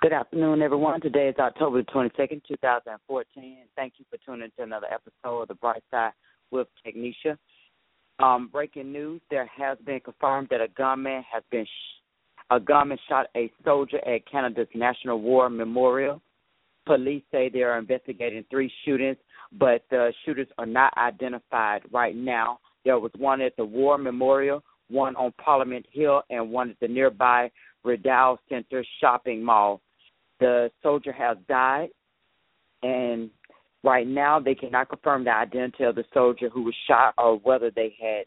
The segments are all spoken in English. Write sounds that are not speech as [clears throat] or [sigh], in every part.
Good afternoon, everyone. Today is October 22nd, 2014. Thank you for tuning to another episode of The Bright Side with Technisha. Um, breaking news: There has been confirmed that a gunman has been sh- a gunman shot a soldier at Canada's National War Memorial. Police say they are investigating three shootings, but the shooters are not identified right now. There was one at the War Memorial, one on Parliament Hill, and one at the nearby Rideau Center shopping mall the soldier has died, and right now they cannot confirm the identity of the soldier who was shot or whether they had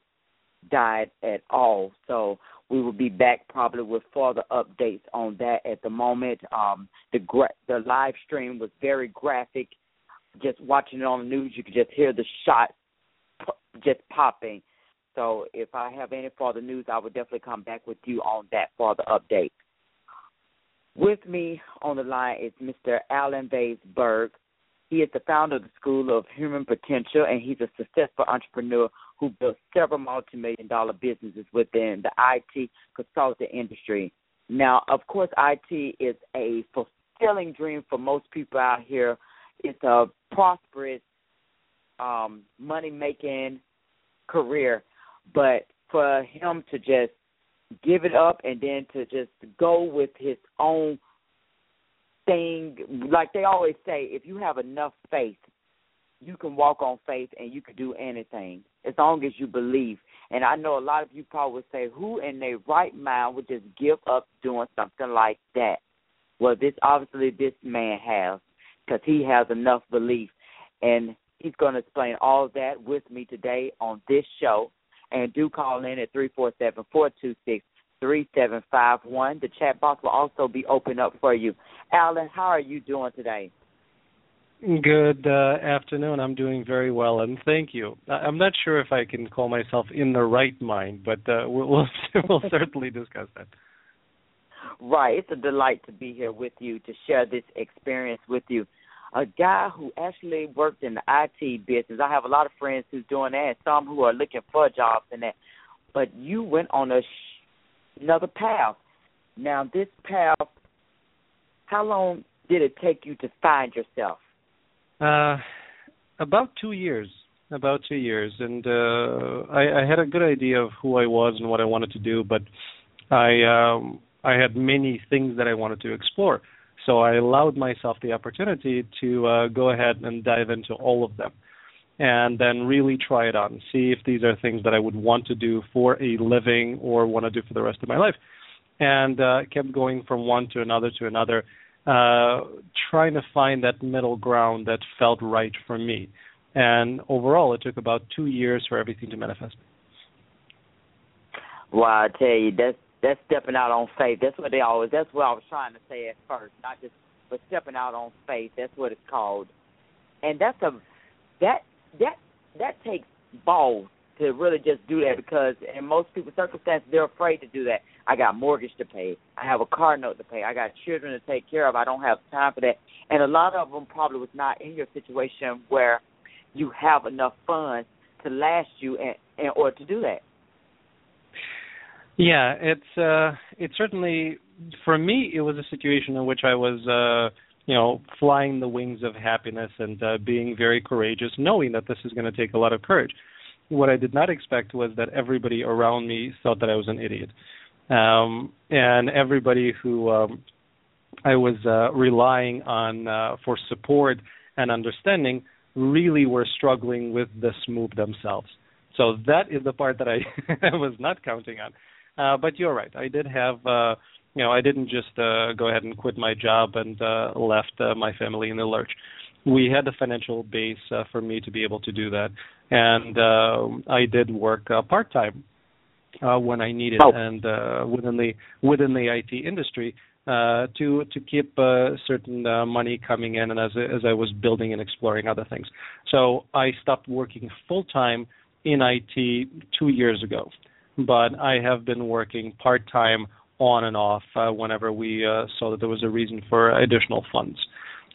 died at all. So we will be back probably with further updates on that at the moment. Um, the gra- the live stream was very graphic. Just watching it on the news, you could just hear the shot p- just popping. So if I have any further news, I will definitely come back with you on that further update. With me on the line is Mr. Allen Vaysberg. He is the founder of the School of Human Potential, and he's a successful entrepreneur who built several multi-million dollar businesses within the IT consulting industry. Now, of course, IT is a fulfilling dream for most people out here. It's a prosperous, um, money-making career, but for him to just give it up and then to just go with his own thing. Like they always say, if you have enough faith, you can walk on faith and you can do anything as long as you believe. And I know a lot of you probably would say, who in their right mind would just give up doing something like that? Well, this obviously this man has because he has enough belief, and he's going to explain all that with me today on this show. And do call in at three four seven four two six three seven five one. The chat box will also be open up for you. Allen, how are you doing today? Good uh, afternoon. I'm doing very well, and thank you. I'm not sure if I can call myself in the right mind, but uh, we'll we'll, [laughs] we'll certainly discuss that. Right. It's a delight to be here with you to share this experience with you. A guy who actually worked in the IT business. I have a lot of friends who's doing that, and some who are looking for jobs in that. But you went on a sh- another path. Now, this path, how long did it take you to find yourself? Uh, about two years. About two years, and uh, I, I had a good idea of who I was and what I wanted to do, but I um, I had many things that I wanted to explore. So I allowed myself the opportunity to uh, go ahead and dive into all of them and then really try it on, see if these are things that I would want to do for a living or want to do for the rest of my life. And uh, kept going from one to another to another, uh, trying to find that middle ground that felt right for me. And overall, it took about two years for everything to manifest. Well, I tell you, that's that's stepping out on faith. That's what they always. That's what I was trying to say at first, not just but stepping out on faith. That's what it's called, and that's a that that that takes balls to really just do that because in most people's circumstances they're afraid to do that. I got mortgage to pay. I have a car note to pay. I got children to take care of. I don't have time for that. And a lot of them probably was not in your situation where you have enough funds to last you in, in order to do that. Yeah, it's uh it certainly for me it was a situation in which I was uh you know flying the wings of happiness and uh being very courageous knowing that this is going to take a lot of courage. What I did not expect was that everybody around me thought that I was an idiot. Um and everybody who um I was uh relying on uh for support and understanding really were struggling with this move themselves. So that is the part that I [laughs] was not counting on. Uh, but you're right. I did have, uh, you know, I didn't just uh, go ahead and quit my job and uh, left uh, my family in the lurch. We had the financial base uh, for me to be able to do that, and uh, I did work uh, part time uh, when I needed, Oh. and uh, within the within the IT industry. uh, to to keep uh, certain uh, money coming in, and as as I was building and exploring other things. So I stopped working full time in IT two years ago, but I have been working part time on and off uh, whenever we uh, saw that there was a reason for additional funds.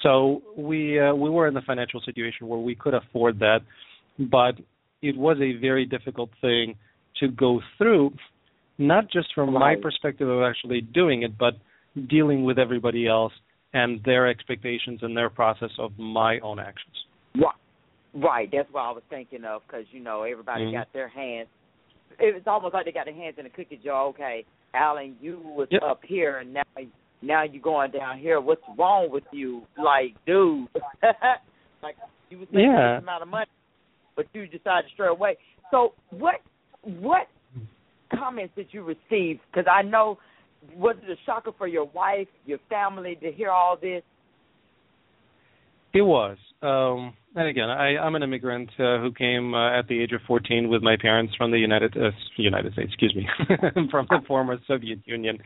So we uh, we were in the financial situation where we could afford that, but it was a very difficult thing to go through, not just from my perspective of actually doing it, but dealing with everybody else and their expectations and their process of my own actions. Right, right. That's what I was thinking of because you know everybody mm-hmm. got their hands. It's almost like they got their hands in the cookie jar. Okay, Allen, you was yep. up here, and now now you're going down here. What's wrong with you? Like, dude, [laughs] like you was making yeah. this amount of money, but you decided straight away. So what what comments did you receive? Because I know was it a shocker for your wife, your family to hear all this? It was. Um, and again, I, I'm an immigrant uh, who came uh, at the age of 14 with my parents from the United uh, United States, excuse me, [laughs] from the former Soviet Union.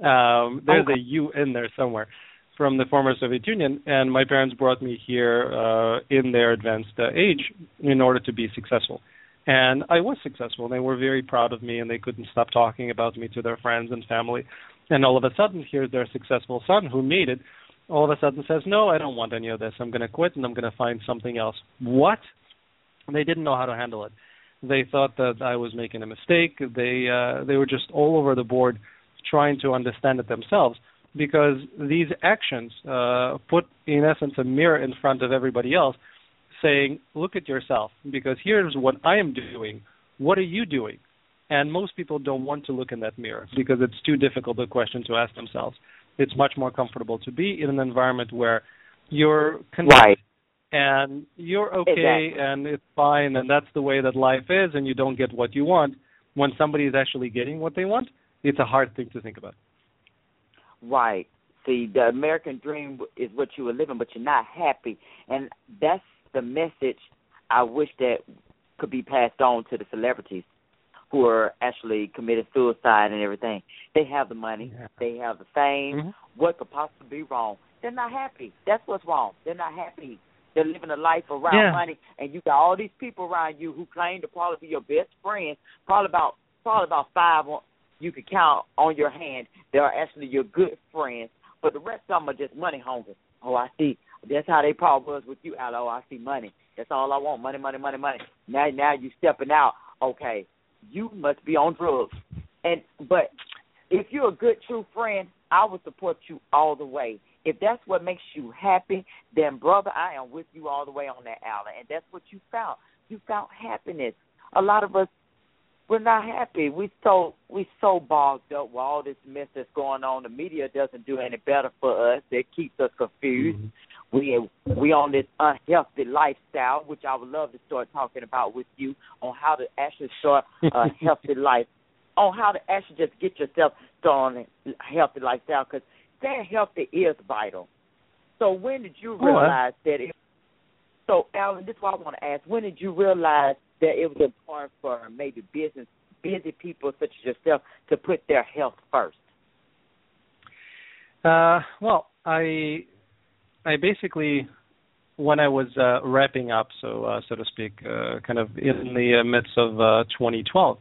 Um, there's a U in there somewhere from the former Soviet Union, and my parents brought me here uh, in their advanced uh, age in order to be successful. And I was successful. They were very proud of me, and they couldn't stop talking about me to their friends and family. And all of a sudden, here's their successful son who made it. All of a sudden says, "No, I don't want any of this. I'm going to quit, and I'm going to find something else." What? They didn't know how to handle it. They thought that I was making a mistake. They uh, they were just all over the board trying to understand it themselves because these actions uh, put, in essence, a mirror in front of everybody else, saying, "Look at yourself," because here's what I am doing. What are you doing? And most people don't want to look in that mirror because it's too difficult a question to ask themselves. It's much more comfortable to be in an environment where you're connected right. and you're okay exactly. and it's fine and that's the way that life is and you don't get what you want. When somebody is actually getting what they want, it's a hard thing to think about. Right. See, the American dream is what you were living, but you're not happy, and that's the message I wish that could be passed on to the celebrities who are actually committed suicide and everything. They have the money, yeah. they have the fame. Mm-hmm. What could possibly be wrong? They're not happy. That's what's wrong. They're not happy. They're living a life around yeah. money, and you got all these people around you who claim to probably be your best friends. Probably about probably about five you could count on your hand. They are actually your good friends, but the rest of them are just money hungry. Oh, I see. That's how they probably was with you, Alo. I see money. That's all I want. Money, money, money, money. Now, now you stepping out. Okay, you must be on drugs. And but if you're a good, true friend, I will support you all the way. If that's what makes you happy, then brother, I am with you all the way on that, Allen. And that's what you found. You found happiness. A lot of us we're not happy. We so we so bogged up with all this mess that's going on. The media doesn't do any better for us. It keeps us confused. Mm-hmm. We we on this unhealthy lifestyle, which I would love to start talking about with you on how to actually start a [laughs] healthy life, on how to actually just get yourself started on a healthy lifestyle. Because staying healthy is vital. So when did you realize that? It, so Allen, this is what I want to ask. When did you realize that it was important for maybe business busy people such as yourself to put their health first? Uh, well, I I basically when I was uh, wrapping up, so uh, so to speak, uh, kind of in the uh, midst of uh, 2012,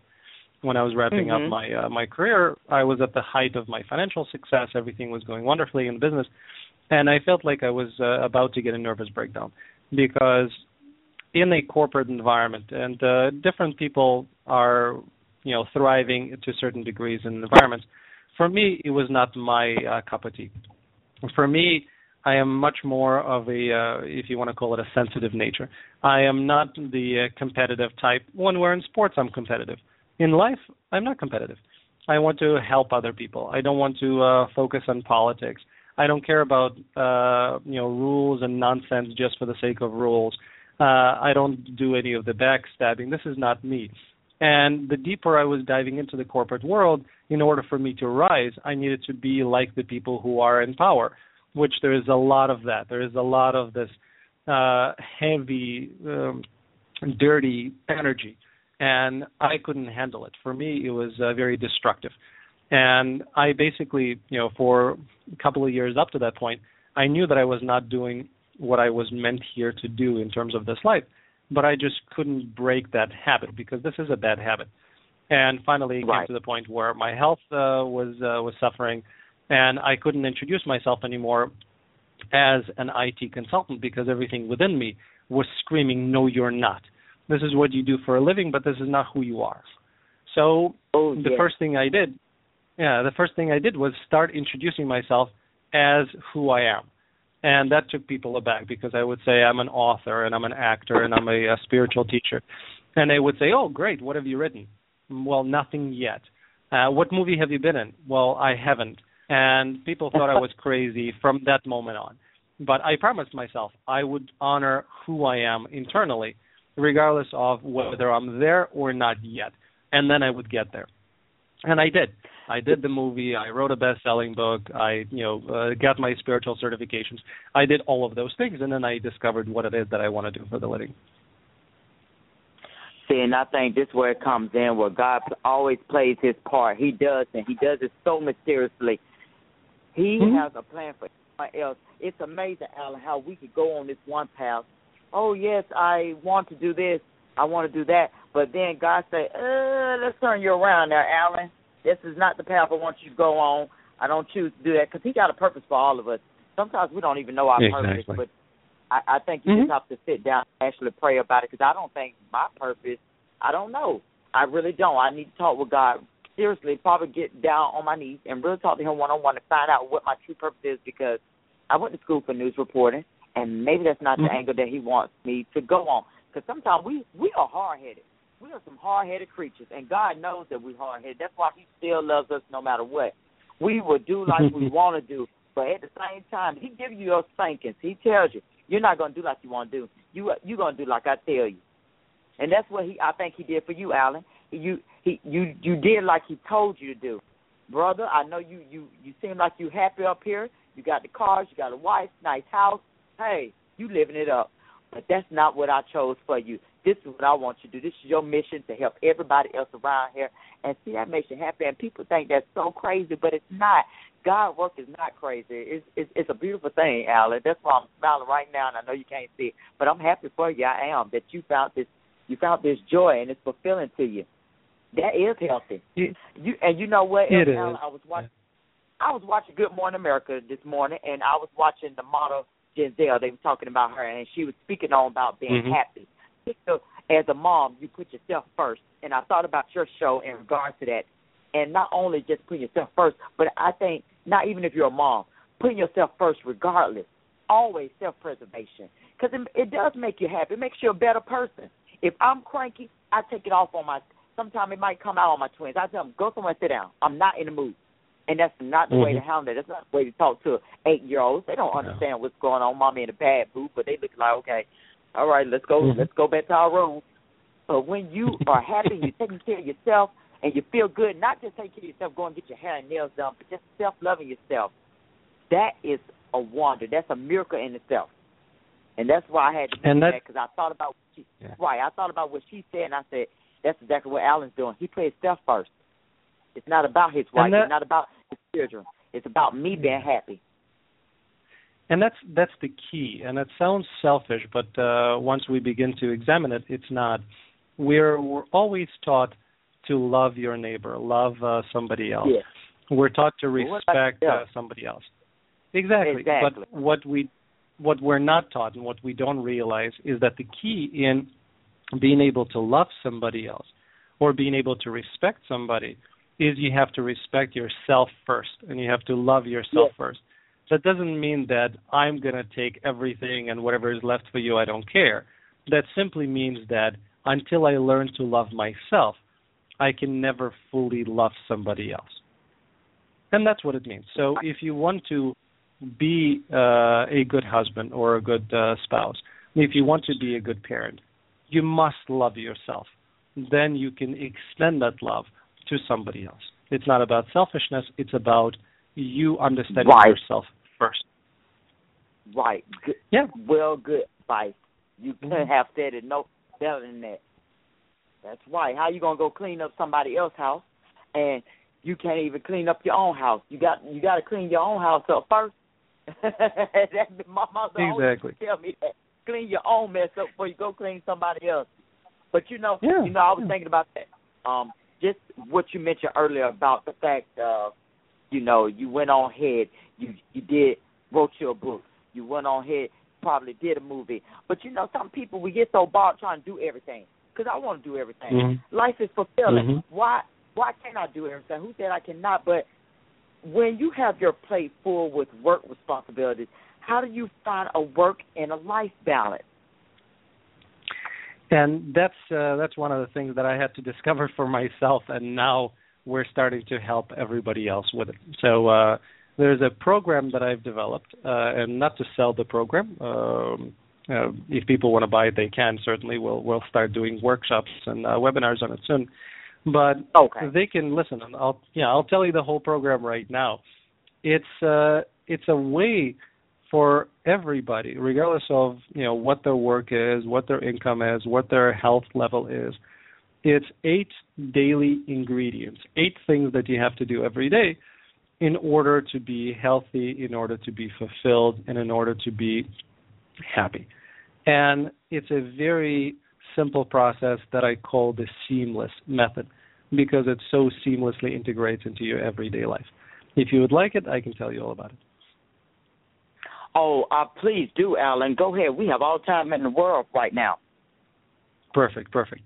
when I was wrapping mm-hmm. up my uh, my career, I was at the height of my financial success. Everything was going wonderfully in the business, and I felt like I was uh, about to get a nervous breakdown because in a corporate environment, and uh, different people are, you know, thriving to certain degrees in environments. For me, it was not my uh, cup of tea. For me, I am much more of a, uh, if you want to call it a sensitive nature. I am not the uh, competitive type. When we're in sports, I'm competitive. In life, I'm not competitive. I want to help other people. I don't want to uh, focus on politics. I don't care about uh, you know rules and nonsense just for the sake of rules. Uh, I don't do any of the backstabbing. This is not me. And the deeper I was diving into the corporate world, in order for me to rise, I needed to be like the people who are in power, which there is a lot of that. There is a lot of this uh, heavy, um, dirty energy, and I couldn't handle it. For me, it was uh, very destructive. And I basically, you know, for a couple of years up to that point, I knew that I was not doing what I was meant here to do in terms of this life, but I just couldn't break that habit because this is a bad habit. And finally, it right. came to the point where my health uh, was uh, was suffering, and I couldn't introduce myself anymore as an IT consultant because everything within me was screaming, "No, you're not. This is what you do for a living, but this is not who you are." So oh, the first thing I did, yeah, the first thing I did was start introducing myself as who I am. And that took people aback because I would say I'm an author and I'm an actor and I'm a, a spiritual teacher. And they would say, "Oh, great! What have you written?" Well, nothing yet. Uh, what movie have you been in? Well, I haven't. And people thought I was crazy from that moment on. But I promised myself I would honor who I am internally, regardless of whether I'm there or not yet. And then I would get there. And I did. I did the movie. I wrote a best-selling book. I, you know, uh, got my spiritual certifications. I did all of those things, and then I discovered what it is that I want to do for the living. See, and I think this is where it comes in, where God always plays His part. He does, and He does it so mysteriously. He mm-hmm. has a plan for everyone else. It's amazing, Allen, how we could go on this one path. Oh yes, I want to do this. I want to do that. But then God say, uh, let's turn you around now, Allen. This is not the path I want you to go on. I don't choose to do that because He got a purpose for all of us. Sometimes we don't even know our exactly. purpose, but I, I think you mm-hmm. just have to sit down and actually pray about it because I don't think my purpose. I don't know. I really don't. I need to talk with God seriously. Probably get down on my knees and really talk to Him one on one to find out what my true purpose is because I went to school for news reporting and maybe that's not mm-hmm. the angle that He wants me to go on because sometimes we we are hard headed. We are some hard headed creatures, and God knows that we're hard headed. That's why He still loves us no matter what. We will do like we [laughs] want to do, but at the same time, He gives you your spankings. He tells you you're not going to do like you want to do. You you're going to do like I tell you, and that's what He I think He did for you, Allen. You he you you did like He told you to do, brother. I know you you you seem like you happy up here. You got the cars, you got a wife, nice house. Hey, you living it up. But that's not what I chose for you. This is what I want you to do. This is your mission to help everybody else around here. And see, that makes you happy. And people think that's so crazy, but it's not. God work is not crazy. It's, it's it's a beautiful thing, Allen. That's why I'm smiling right now, and I know you can't see it, but I'm happy for you. I am that you found this. You found this joy, and it's fulfilling to you. That is healthy. It, you and you know what, it Allen, is. I was watching. I was watching Good Morning America this morning, and I was watching the model Gisele. They were talking about her, and she was speaking on about being mm-hmm. happy. So, as a mom, you put yourself first, and I thought about your show in regards to that, and not only just putting yourself first, but I think not even if you're a mom, putting yourself first, regardless, always self-preservation, because it, it does make you happy. It makes you a better person. If I'm cranky, I take it off on my. Sometimes it might come out on my twins. I tell them, go somewhere, sit down. I'm not in the mood. And that's not the mm-hmm. way to handle it. That's not the way to talk to eight year olds. They don't understand what's going on. Mommy in a bad mood, but they look like, okay, all right, let's go mm-hmm. let's go back to our room. But when you are happy, you're taking care of yourself and you feel good, not just taking care of yourself, going and get your hair and nails done, but just self loving yourself. That is a wonder. That's a miracle in itself. And that's why I had to do and that because I thought about what she, yeah. right. I thought about what she said, and I said that's exactly what Allen's doing. He plays self first. It's not about his wife. That, it's not about his children. It's about me being happy. And that's that's the key. And it sounds selfish, but uh, once we begin to examine it, it's not. We're we're always taught to love your neighbor, love uh, somebody else. Yeah. We're taught to respect uh, somebody else. Exactly. Exactly. But what we what we're not taught and what we don't realize is that the key in being able to love somebody else or being able to respect somebody is you have to respect yourself first and you have to love yourself first. That doesn't mean that I'm going to take everything and whatever is left for you, I don't care. That simply means that until I learn to love myself, I can never fully love somebody else. And that's what it means. So if you want to be uh, a good husband or a good uh, spouse, if you want to be a good parent, you must love yourself. Then you can extend that love to somebody else. It's not about selfishness, it's about you understanding right. yourself first. Right. Good. Yeah. Well, good advice. You couldn't mm-hmm. have said it no better than that. That's right. How you gonna go clean up somebody else's house and you can't even clean up your own house. You got you got to clean your own house up first. [laughs] that, my mother exactly. always tell me that clean your own mess up before you go clean somebody else. But you know, yeah. you know, I was thinking about that. Um, just what you mentioned earlier about the fact of, you know, you went on ahead, you you did wrote your book, you went on ahead, probably did a movie. But you know, some people we get so bored trying to do everything because I want to do everything. Mm-hmm. Life is fulfilling. Mm-hmm. Why why can't I do everything? Who said I cannot? But when you have your plate full with work responsibilities, how do you find a work and a life balance? And that's uh, that's one of the things that I had to [laughs] discover for myself, and now we're starting to help everybody else with it. So uh, there's a program that I've developed, uh, and not to sell the program. Um, uh, if people want to buy it, they can. Certainly, we'll we'll start doing workshops and uh, webinars on it soon. But okay. they can listen. And I'll yeah, I'll tell you the whole program right now. It's uh, it's a way for everybody, regardless of you know what their work is, what their income is, what their health level is. It's eight daily ingredients, eight things that you have to do every day in order to be healthy, in order to be fulfilled, and in order to be happy. And it's a very simple process that I call the seamless method because it so seamlessly integrates into your everyday life. If you would like it, I can tell you all about it. Oh, uh, please do, Allen. Go ahead. We have all time in the world right now. Perfect, perfect.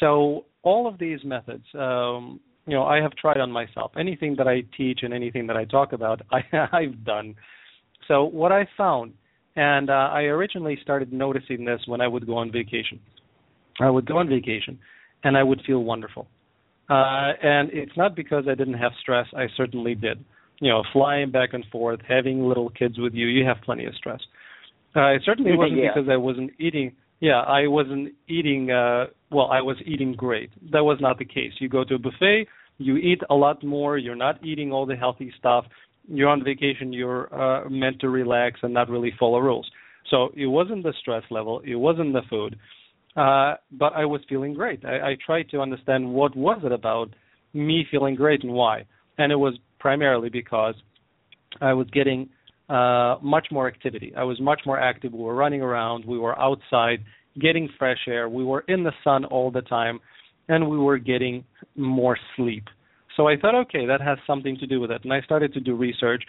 So all of these methods, um, you know, I have tried on myself. Anything that I teach and anything that I talk about, [laughs] I, I've done. So what I found, and uh, I originally started noticing this when I would go on vacation. I would go on vacation, and I would feel wonderful. Uh, and it's not because I didn't have stress. I certainly did you know, flying back and forth, having little kids with you, you have plenty of stress. Uh, it certainly wasn't yeah. because I wasn't eating. Yeah, I wasn't eating. Uh, well, I was eating great. That was not the case. You go to a buffet, you eat a lot more. You're not eating all the healthy stuff. You're on vacation. You're uh, meant to relax and not really follow rules. So it wasn't the stress level. It wasn't the food. Uh, but I was feeling great. I, I tried to understand what was it about me feeling great and why. And it was primarily because I was getting uh, much more activity. I was much more active. We were running around. We were outside, getting fresh air. We were in the sun all the time, and we were getting more sleep. So I thought, okay, that has something to do with it. And I started to do research,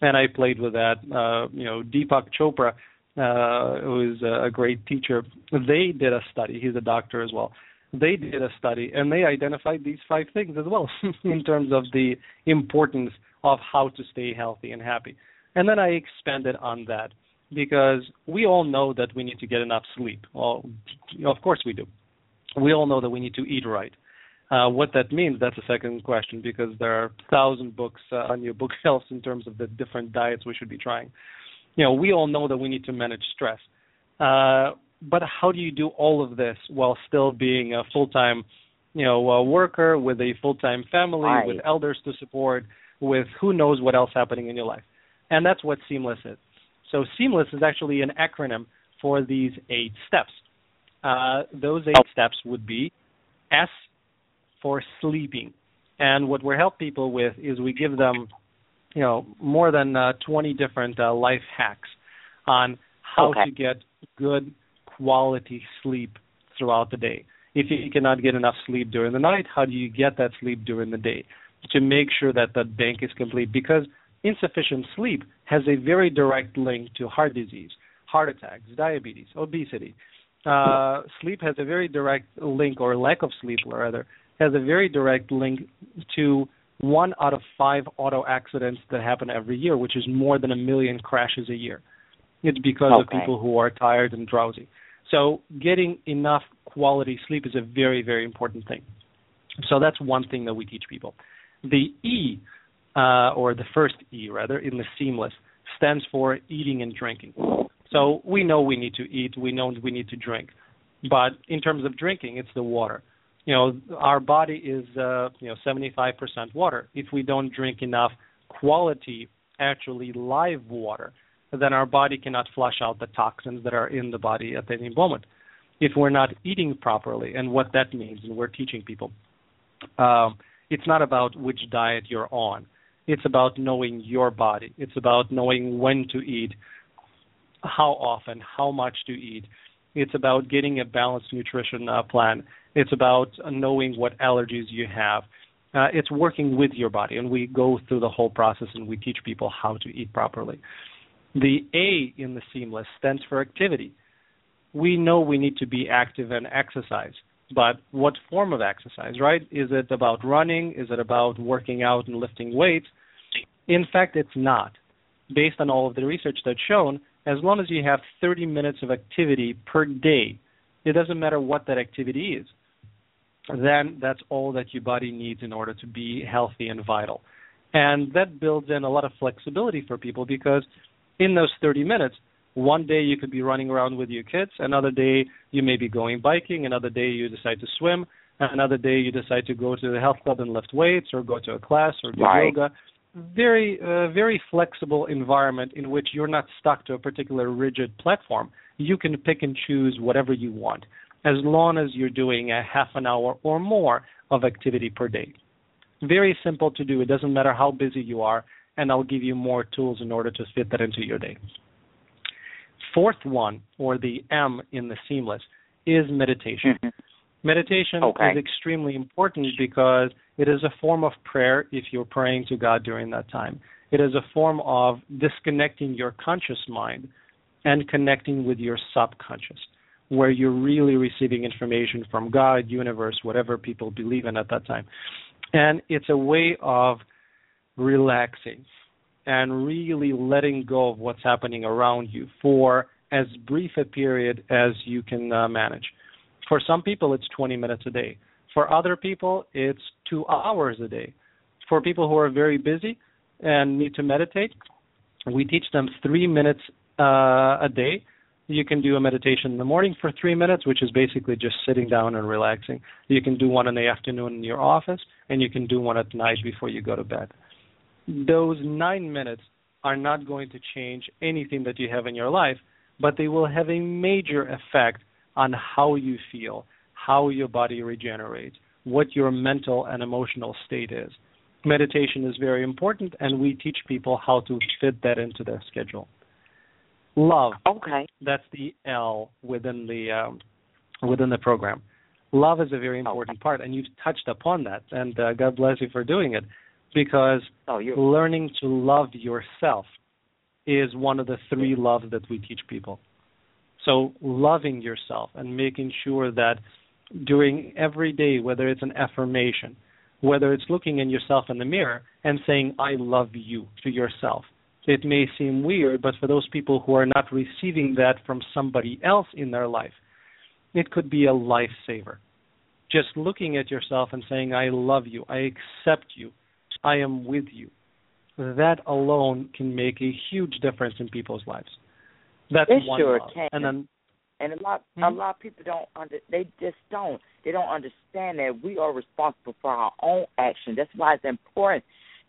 and I played with that. Uh, you know, Deepak Chopra, uh, who is a great teacher, they did a study. He's a doctor as well they did a study and they identified these five things as well [laughs] in terms of the importance of how to stay healthy and happy. And then I expanded on that because we all know that we need to get enough sleep. Well, of course we do. We all know that we need to eat right. Uh, what that means, that's a second question because there are thousand books uh, on your bookshelves [laughs] in terms of the different diets we should be trying. You know, we all know that we need to manage stress. Uh, but how do you do all of this while still being a full-time, you know, a worker with a full-time family, right. with elders to support, with who knows what else happening in your life? And that's what Seamless is. So Seamless is actually an acronym for these eight steps. Uh, those eight steps would be S for sleeping. And what we help people with is we give them, you know, more than uh, 20 different uh, life hacks on how okay. to get good quality sleep throughout the day. If you cannot get enough sleep during the night, how do you get that sleep during the day to make sure that that bank is complete? Because insufficient sleep has a very direct link to heart disease, heart attacks, diabetes, obesity. Uh, sleep has a very direct link, or lack of sleep, rather, has a very direct link to one out of five auto accidents that happen every year, which is more than a million crashes a year. It's because okay. of people who are tired and drowsy. So getting enough quality sleep is a very, very important thing. So that's one thing that we teach people. The E, uh, or the first E rather, in the seamless, stands for eating and drinking. So we know we need to eat, we know we need to drink, but in terms of drinking, it's the water. You know, our body is uh, you know 75% water. If we don't drink enough quality, actually live water, then our body cannot flush out the toxins that are in the body at any moment. If we're not eating properly, and what that means, and we're teaching people, um, it's not about which diet you're on. It's about knowing your body. It's about knowing when to eat, how often, how much to eat. It's about getting a balanced nutrition uh, plan. It's about knowing what allergies you have. Uh, it's working with your body, and we go through the whole process and we teach people how to eat properly. The A in the seamless stands for activity. We know we need to be active and exercise, but what form of exercise, right? Is it about running? Is it about working out and lifting weights? In fact, it's not. Based on all of the research that's shown, as long as you have 30 minutes of activity per day, it doesn't matter what that activity is, then that's all that your body needs in order to be healthy and vital. And that builds in a lot of flexibility for people because in those 30 minutes, one day you could be running around with your kids, another day you may be going biking, another day you decide to swim, another day you decide to go to the health club and lift weights or go to a class or do right. yoga. Very, uh, very flexible environment in which you're not stuck to a particular rigid platform. You can pick and choose whatever you want, as long as you're doing a half an hour or more of activity per day. Very simple to do. It doesn't matter how busy you are, and I'll give you more tools in order to fit that into your day fourth one, or the M in the seamless, is meditation. Mm-hmm. Meditation okay. is extremely important because it is a form of prayer if you're praying to God during that time. It is a form of disconnecting your conscious mind and connecting with your subconscious, where you're really receiving information from God, universe, whatever people believe in at that time. And it's a way of relaxing and really letting go of what's happening around you for as brief a period as you can uh, manage. For some people, it's 20 minutes a day. For other people, it's two hours a day. For people who are very busy and need to meditate, we teach them three minutes uh, a day. You can do a meditation in the morning for three minutes, which is basically just sitting down and relaxing. You can do one in the afternoon in your office, and you can do one at night before you go to bed those nine minutes are not going to change anything that you have in your life, but they will have a major effect on how you feel, how your body regenerates, what your mental and emotional state is. Meditation is very important, and we teach people how to fit that into their schedule. Love. Okay. That's the L within the um, within the program. Love is a very important okay. part, and you've touched upon that, and uh, God bless you for doing it because oh, learning to love yourself is one of the three loves that we teach people. So, loving yourself and making sure that during every day, whether it's an affirmation, whether it's looking in yourself in the mirror and saying, I love you to yourself. It may seem weird, but for those people who are not receiving that from somebody else in their life, it could be a lifesaver. Just looking at yourself and saying, I love you, I accept you, I am with you. That alone can make a huge difference in people's lives. That's it one sure love. can. And then and a lot hmm a lot of people don't under they just don't they don't understand that we are responsible for our own action. That's why it's important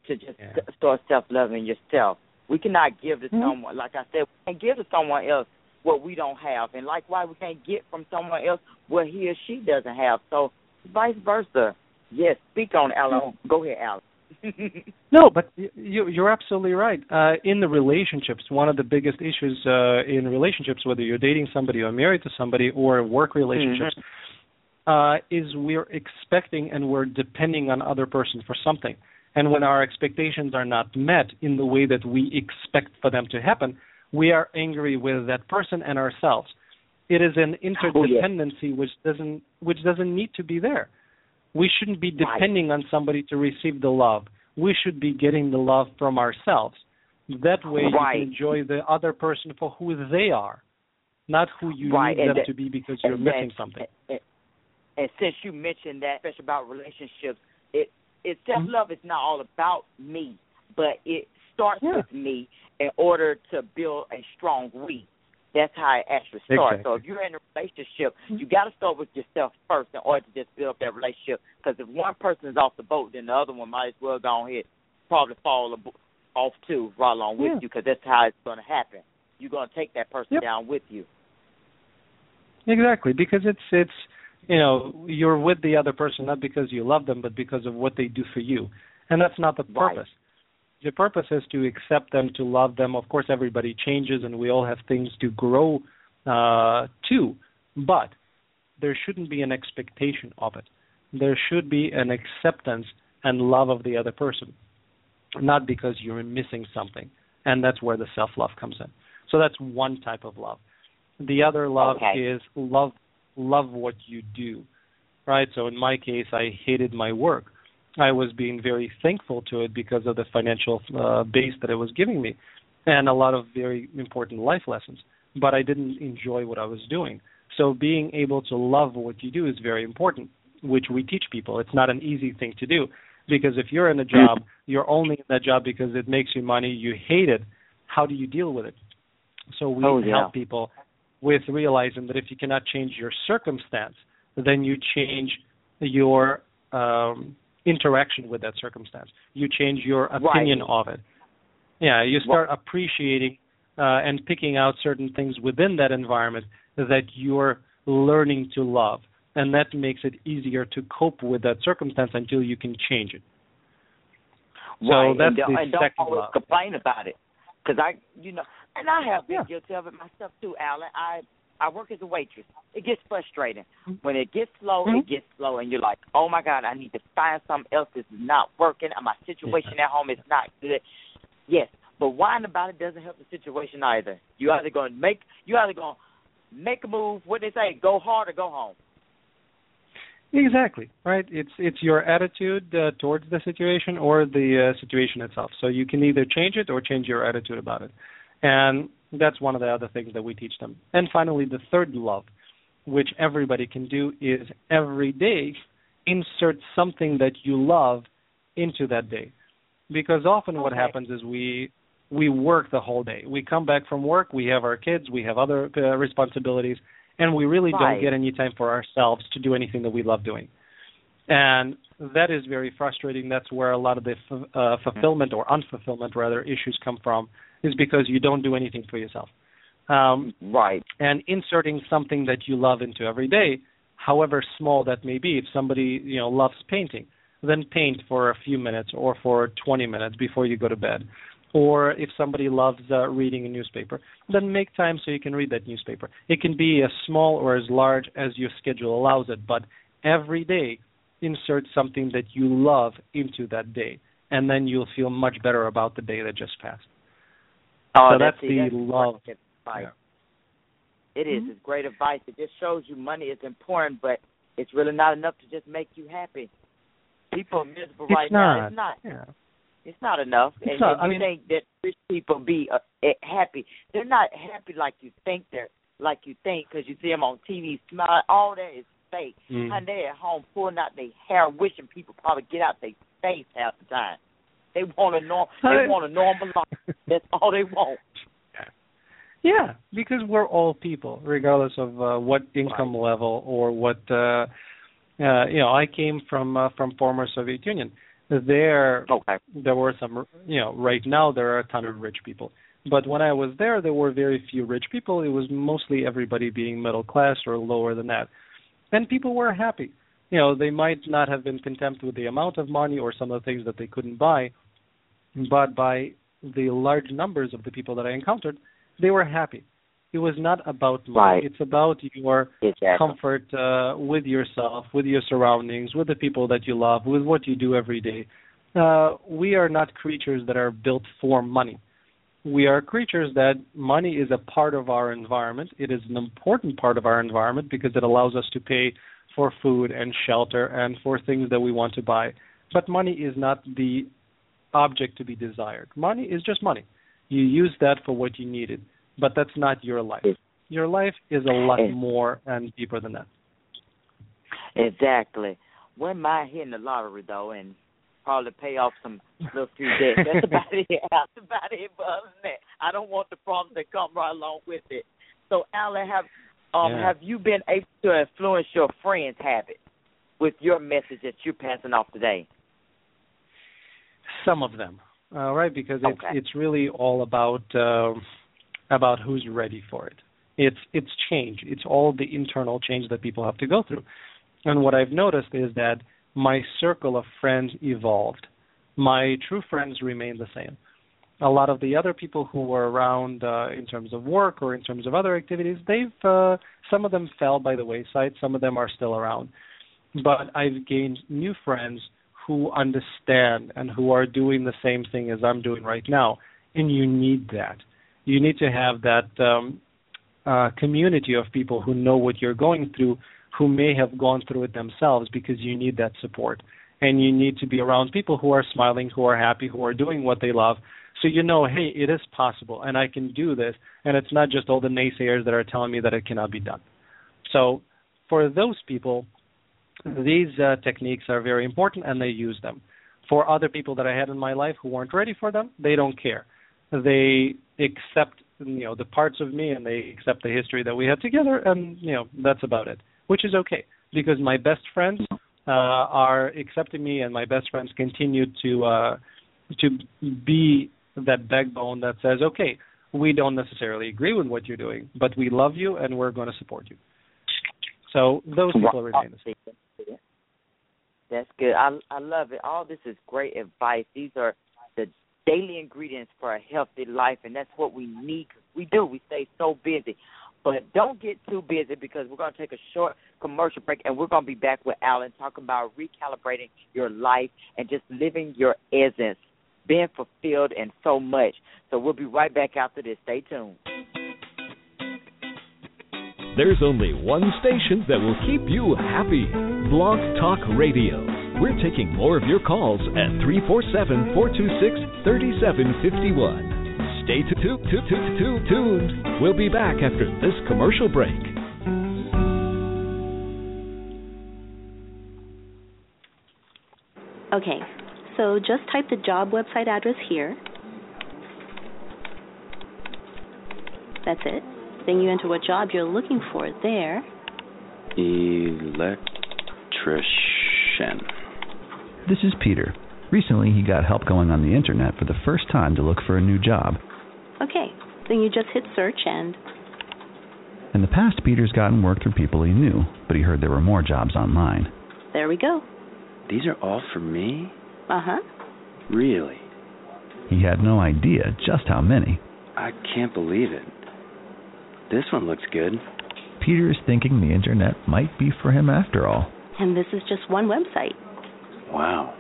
to just yeah. start self loving yourself. We cannot give to hmm someone like I said, we can give to someone else what we don't have and likewise we can't get from someone else what he or she doesn't have. So vice versa. Yes, speak on it, Allen. Go ahead, Allen. [laughs] no, but you, you're absolutely right. Uh, in the relationships, one of the biggest issues uh, in relationships, whether you're dating somebody or married to somebody or work relationships, mm-hmm. uh, is we're expecting and we're depending on other person for something. And when our expectations are not met in the way that we expect for them to happen, we are angry with that person and ourselves. It is an interdependency oh, yeah. which doesn't which doesn't need to be there. We shouldn't be depending on somebody to receive the love. We should be getting the love from ourselves. That way right. you can enjoy the other person for who they are, not who you right. need and them that, to be because you're missing and, something. And, and, since you mentioned that, especially about relationships, it it self love mm-hmm. is not all about me, but it starts yeah. with me in order to build a strong we. That's how it actually starts. Exactly. So if you're in a relationship, you got to start with yourself first in order to just build up that relationship. Because if one person is off the boat, then the other one might as well go ahead probably fall off too, right along with yeah. you, because that's how it's going to happen. You're going to take that person yep. down with you. Exactly, because it's it's you know you're with the other person not because you love them but because of what they do for you and that's not the purpose right. The purpose is to accept them to love them of course everybody changes and we all have things to grow uh to but there shouldn't be an expectation of it there should be an acceptance and love of the other person not because you're missing something and that's where the self love comes in so that's one type of love the other love okay. is love love what you do, right? So in my case, I hated my work. I was being very thankful to it because of the financial uh, base that it was giving me, and a lot of very important life lessons. But I didn't enjoy what I was doing. So being able to love what you do is very important, which we teach people. It's not an easy thing to do because if you're in a job, you're only in that job because it makes you money. You hate it. How do you deal with it? So we oh, yeah. help people with realizing that if you cannot change your circumstance, then you change your um, interaction with that circumstance. You change your opinion right. of it. Yeah, you start well, appreciating uh, and picking out certain things within that environment that you're learning to love, and that makes it easier to cope with that circumstance until you can change it. Right, so that's and don't, the and don't always love. complain about it, because I, you know, and I have been Yeah. guilty of it myself too, Allen. I I work as a waitress. It gets frustrating Mm-hmm. when it gets slow. Mhm. It gets slow, and you're like, oh my god, I need to find something else that's not working. and My situation at home is not good. Yes, but whining about it doesn't help the situation either. You either going to make you either going to make a move. What they say, go hard or go home. Exactly right. It's it's your attitude uh, towards the situation or the uh, situation itself. So you can either change it or change your attitude about it, and that's one of the other things that we teach them. And finally, the third love, which everybody can do, is every day insert something that you love into that day, because often what happens is we we work the whole day. We come back from work, we have our kids, we have other uh, responsibilities, and we really Right. don't get any time for ourselves to do anything that we love doing. And that is very frustrating. That's where a lot of the f- uh, fulfillment or unfulfillment, rather, issues come from, is because you don't do anything for yourself. Um, Right. and inserting something that you love into every day, however small that may be. If somebody you know loves painting, then paint for a few minutes or for 20 minutes before you go to bed. Or if somebody loves uh, reading a newspaper, then make time so you can read that newspaper. It can be as small or as large as your schedule allows it, but every day insert something that you love into that day, and then you'll feel much better about the day that just passed. Oh, So that's see, the that's love. advice. Yeah. It is. Mhm. It's great advice. It just shows you money is important, but it's really not enough to just make you happy. People are miserable It's right not. now. It's not. Yeah. It's not enough. It's and, not. and I mean- think that rich people be uh, eh, happy? They're not happy like you think they're like you think because you see them on TV smiling. All that is fake. Mhm. And they're at home pulling out their hair, wishing people probably get out their face half the time. They want a norm. They Hey. want a normal life. [laughs] That's all they want. Yeah, because we're all people, regardless of uh, what income level or what. Uh, uh, you know, I came from uh, from former Soviet Union. There, Okay. there were some. You know, right now there are a ton of rich people, but when I was there, there were very few rich people. It was mostly everybody being middle class or lower than that, and people were happy. You know, they might not have been content with the amount of money or some of the things that they couldn't buy, but by the large numbers of the people that I encountered, they were happy. It was not about money. Right. It's about your Exactly. comfort uh, with yourself, with your surroundings, with the people that you love, with what you do every day. Uh, we are not creatures that are built for money. We are creatures that money is a part of our environment. It is an important part of our environment because it allows us to pay for food and shelter and for things that we want to buy. But money is not the object to be desired. Money is just money. You use that for what you needed, but that's not your life. Your life is a lot more and deeper than that. Exactly. When my hitting the lottery though, and probably pay off some little few debts. [laughs] That's about it. [laughs] That's about it. But other than that, I don't want the problems that come right along with it. So, Allen, have um Yeah. have you been able to influence your friends' habits with your message that you're passing off today? Some of them, all right, because it's Okay. it's really all about um about who's ready for it. It's it's change. It's all the internal change that people have to go through. And what I've noticed is that my circle of friends evolved. My true friends remain the same. A lot of the other people who were around uh, in terms of work or in terms of other activities, they've uh, some of them fell by the wayside, some of them are still around. But I've gained new friends who understand and who are doing the same thing as I'm doing right now. And you need that. You need to have that um, uh, community of people who know what you're going through, who may have gone through it themselves, because you need that support. And you need to be around people who are smiling, who are happy, who are doing what they love. So you know, hey, it is possible, and I can do this. And it's not just all the naysayers that are telling me that it cannot be done. So for those people, these uh, techniques are very important and they use them. For other people that I had in my life who weren't ready for them, they don't care. They accept you know the parts of me and they accept the history that we had together and you know that's about it, which is okay because my best friends uh, are accepting me and my best friends continue to uh, to be that backbone that says okay we don't necessarily agree with what you're doing but we love you and we're going to support you. So those people remain the same. That's good. I I love it. All this is great advice. These are the daily ingredients for a healthy life, and that's what we need. We do. We stay so busy, but don't get too busy because we're going to take a short commercial break, and we're going to be back with Allen talking about recalibrating your life and just living your essence, being fulfilled, and so much. So we'll be right back after this. Stay tuned. There's only one station that will keep you happy Blog Talk Radio. We're taking more of your calls at 347 426 3751. Stay tuned. We'll be back after this commercial break. Okay, so just type the job website address here. That's it. Then you enter what job you're looking for there. Electrician. This is Peter. Recently, he got help going on the internet for the first time to look for a new job. Okay, then you just hit search and. In the past, Peter's gotten work through people he knew, but he heard there were more jobs online. There we go. These are all for me? Uh huh. Really? He had no idea just how many. I can't believe it. This one looks good. Peter is thinking the internet might be for him after all. And this is just one website. Wow.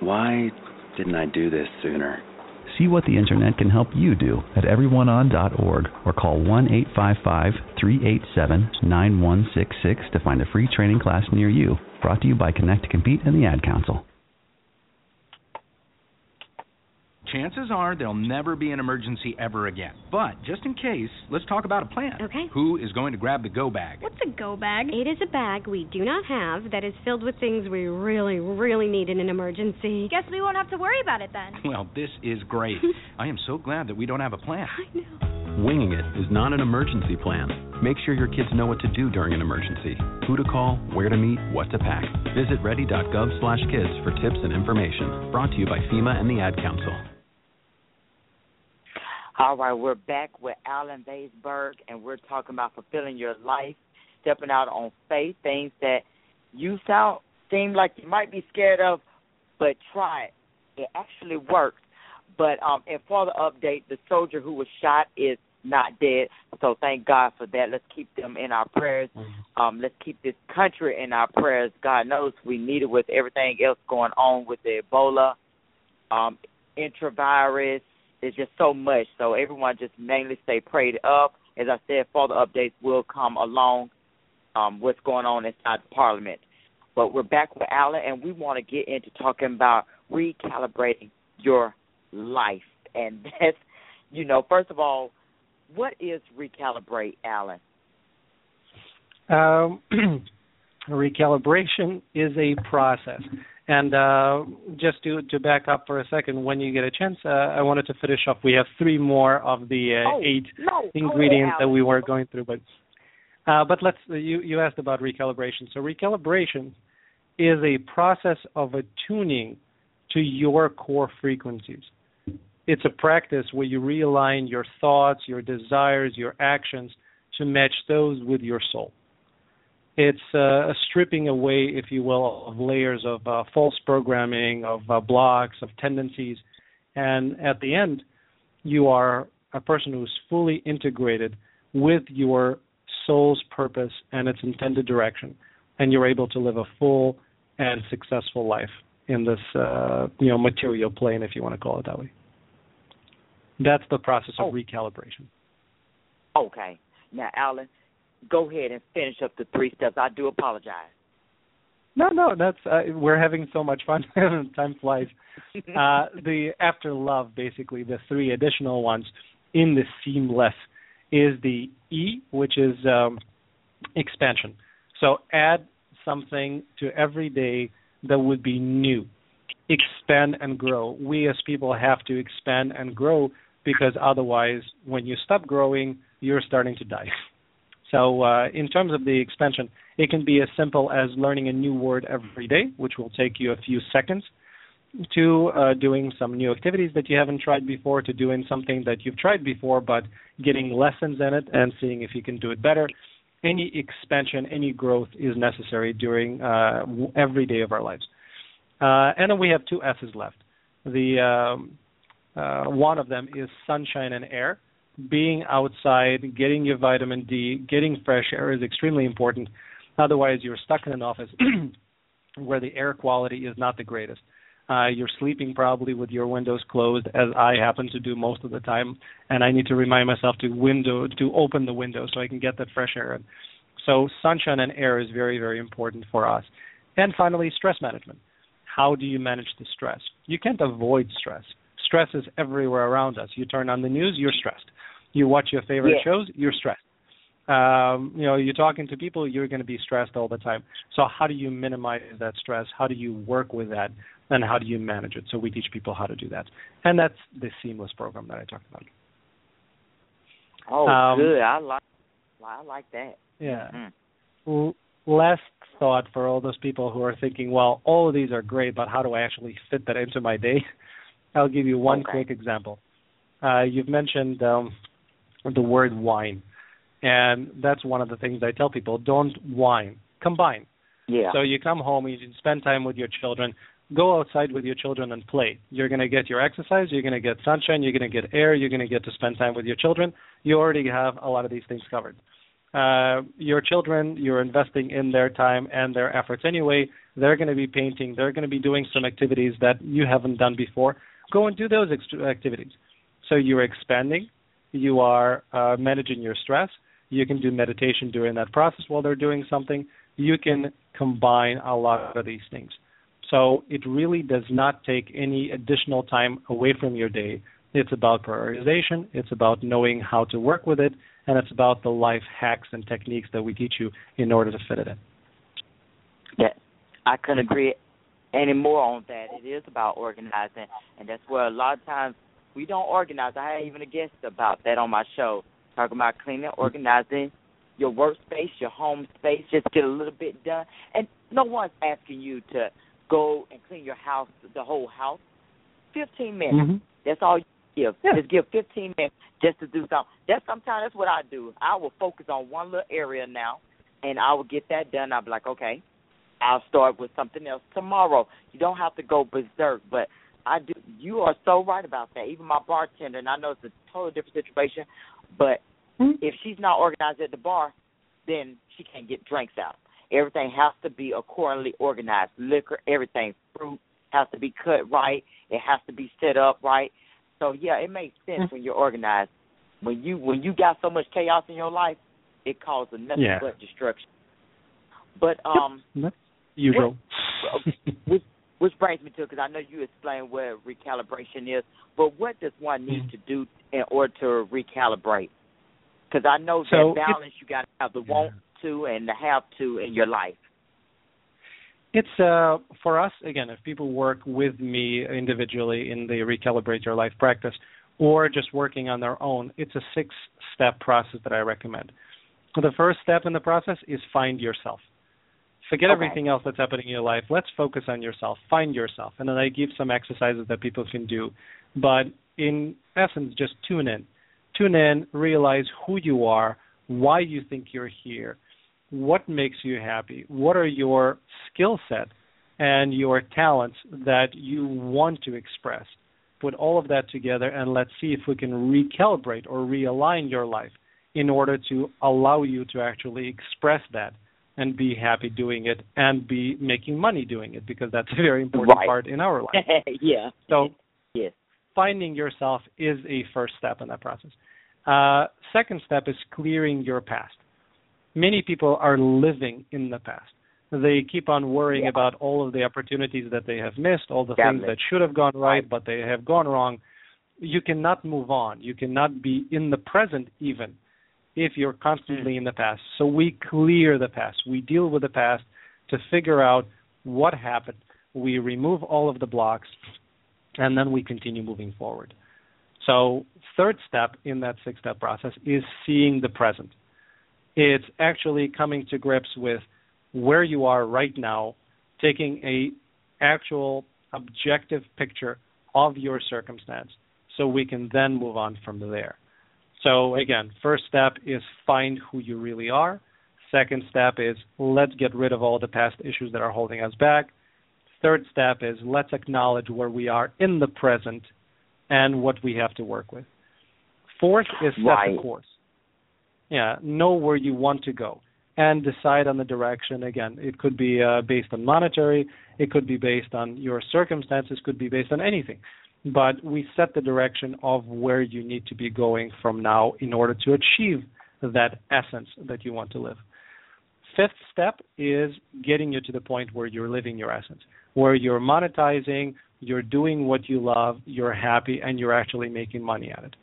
Why didn't I do this sooner? See what the internet can help you do at everyoneon.org or call 1 855 387 9166 to find a free training class near you. Brought to you by Connect to Compete and the Ad Council. Chances are there'll never be an emergency ever again. But just in case, let's talk about a plan. Okay. Who is going to grab the go bag? What's a go bag? It is a bag we do not have that is filled with things we really, really need in an emergency. Guess we won't have to worry about it then. [laughs] Well, this is great. [laughs] I am so glad that we don't have a plan. I know. Winging it is not an emergency plan. Make sure your kids know what to do during an emergency. Who to call, where to meet, what to pack. Visit ready.gov/kids for tips and information. Brought to you by FEMA and the Ad Council. All right, we're back with Allen Vaysberg, and we're talking about fulfilling your life, stepping out on faith, things that you sound seem like you might be scared of, but try it. It actually works. But um, and for the update, the soldier who was shot is not dead. So thank God for that. Let's keep them in our prayers. Um, let's keep this country in our prayers. God knows we need it with everything else going on with the Ebola, um, enterovirus, there's just so much. So everyone just mainly stay prayed up. As I said, further updates will come along. Um, what's going on inside the Parliament. But we're back with Allen, and we want to get into talking about recalibrating your life. And [laughs] that's, you know, first of all, what is recalibrate, Allen? Um, [clears throat] recalibration is a process. And uh, just to to back up for a second, when you get a chance, uh, I wanted to finish off. We have three more of the uh, oh, eight no, ingredients that we were going through, but uh, but let's. You you asked about recalibration. So recalibration is a process of attuning to your core frequencies. It's a practice where you realign your thoughts, your desires, your actions to match those with your soul. It's uh, a stripping away, if you will, of layers of uh, false programming, of uh, blocks, of tendencies, and at the end, you are a person who's fully integrated with your soul's purpose and its intended direction, and you're able to live a full and successful life in this, uh, you know, material plane, if you want to call it that way. That's the process of oh. recalibration. Okay. Now, Allen, go ahead and finish up the three steps. I do apologize. No, no, that's uh, we're having so much fun. [laughs] Time flies. [laughs] Uh, the after love, basically, the three additional ones in the seamless is the E, which is um, expansion. So add something to every day that would be new. Expand and grow. We as people have to expand and grow because otherwise, when you stop growing, you're starting to die. [laughs] So, uh, in terms of the expansion, it can be as simple as learning a new word every day, which will take you a few seconds, to uh, doing some new activities that you haven't tried before, to doing something that you've tried before, but getting lessons in it and seeing if you can do it better. Any expansion, any growth is necessary during uh, every day of our lives. Uh, and then we have two S's left. The um, uh, one of them is sunshine and air being outside, getting your vitamin D, getting fresh air is extremely important. Otherwise, you're stuck in an office [clears throat] where the air quality is not the greatest. Uh, you're sleeping probably with your windows closed, as I happen to do most of the time, and I need to remind myself to window to open the window so I can get that fresh air. So sunshine and air is very very important for us. And finally, stress management. How do you manage the stress? You can't avoid stress. Stress is everywhere around us. You turn on the news, you're stressed. You watch your favorite yeah. shows, you're stressed. Um, you know, you're talking to people, you're going to be stressed all the time. So how do you minimize that stress? How do you work with that? And how do you manage it? So we teach people how to do that. And that's the seamless program that I talked about. Oh, um, good. I like I like that. Yeah. Mm-hmm. Last thought for all those people who are thinking, well, all of these are great, but how do I actually fit that into my day? [laughs] I'll give you one okay. quick example. Uh, you've mentioned um, the word wine, And that's one of the things I tell people don't wine, combine. Yeah. So you come home, you spend time with your children, go outside with your children and play. You're going to get your exercise, you're going to get sunshine, you're going to get air, you're going to get to spend time with your children. You already have a lot of these things covered. Uh, your children, you're investing in their time and their efforts anyway. They're going to be painting, they're going to be doing some activities that you haven't done before. Go and do those ex- activities. So you're expanding, you are uh, managing your stress. You can do meditation during that process while they're doing something. You can combine a lot of these things. So it really does not take any additional time away from your day. It's about prioritization, it's about knowing how to work with it, and it's about the life hacks and techniques that we teach you in order to fit it in. Yeah, I couldn't agree any more on that. It is about organizing, and that's where a lot of times we don't organize. I had even a guest about that on my show, talking about cleaning, organizing your workspace, your home space, just get a little bit done. And no one's asking you to go and clean your house, the whole house. Fifteen minutes. Mm-hmm. That's all you give. Yeah. Just give fifteen minutes just to do something. That's sometimes that's what I do. I will focus on one little area now, and I will get that done. I'll be like, okay, I'll start with something else tomorrow. You don't have to go berserk, but I do. You are so right about that. Even my bartender, and I know it's a totally different situation, but mm-hmm. if she's not organized at the bar, then she can't get drinks out. Everything has to be accordingly organized. Liquor, everything, fruit has to be cut right. It has to be set up right. So yeah, it makes sense mm-hmm. when you're organized. When you when you got so much chaos in your life, it causes nothing yeah. but destruction. But um, yep. Usual. Which brings me to because I know you explained where recalibration is, but what does one need mm-hmm. to do in order to recalibrate? Because I know so that balance you got to have the want to and the have to in your life. It's uh, for us again. If people work with me individually in the recalibrate your life practice, or just working on their own, it's a six-step process that I recommend. The first step in the process is find yourself. Forget okay. everything else that's happening in your life. Let's focus on yourself. Find yourself. And then I give some exercises that people can do. But in essence, just tune in. Tune in, realize who you are, why you think you're here, what makes you happy, what are your skill set and your talents that you want to express. Put all of that together and let's see if we can recalibrate or realign your life in order to allow you to actually express that and be happy doing it and be making money doing it because that's a very important right. part in our [laughs] life. yeah. So [laughs] yes. finding yourself is a first step in that process. Uh, second step is clearing your past. Many people are living in the past. They keep on worrying yeah. about all of the opportunities that they have missed, all the Definitely. things that should have gone right, but they have gone wrong. You cannot move on. You cannot be in the present even if you're constantly in the past. So we clear the past. We deal with the past to figure out what happened. We remove all of the blocks, and then we continue moving forward. So, third step in that six step process is seeing the present. It's actually coming to grips with where you are right now, taking a actual objective picture of your circumstance so we can then move on from there. So again, first step is find who you really are. Second step is let's get rid of all the past issues that are holding us back. Third step is let's acknowledge where we are in the present and what we have to work with. Fourth is set right. the course. Yeah, know where you want to go and decide on the direction. Again, it could be uh, based on monetary, it could be based on your circumstances, could be based on anything. But we set the direction of where you need to be going from now in order to achieve that essence that you want to live. Fifth step is getting you to the point where you're living your essence, where you're monetizing, you're doing what you love, you're happy, and you're actually making money at it.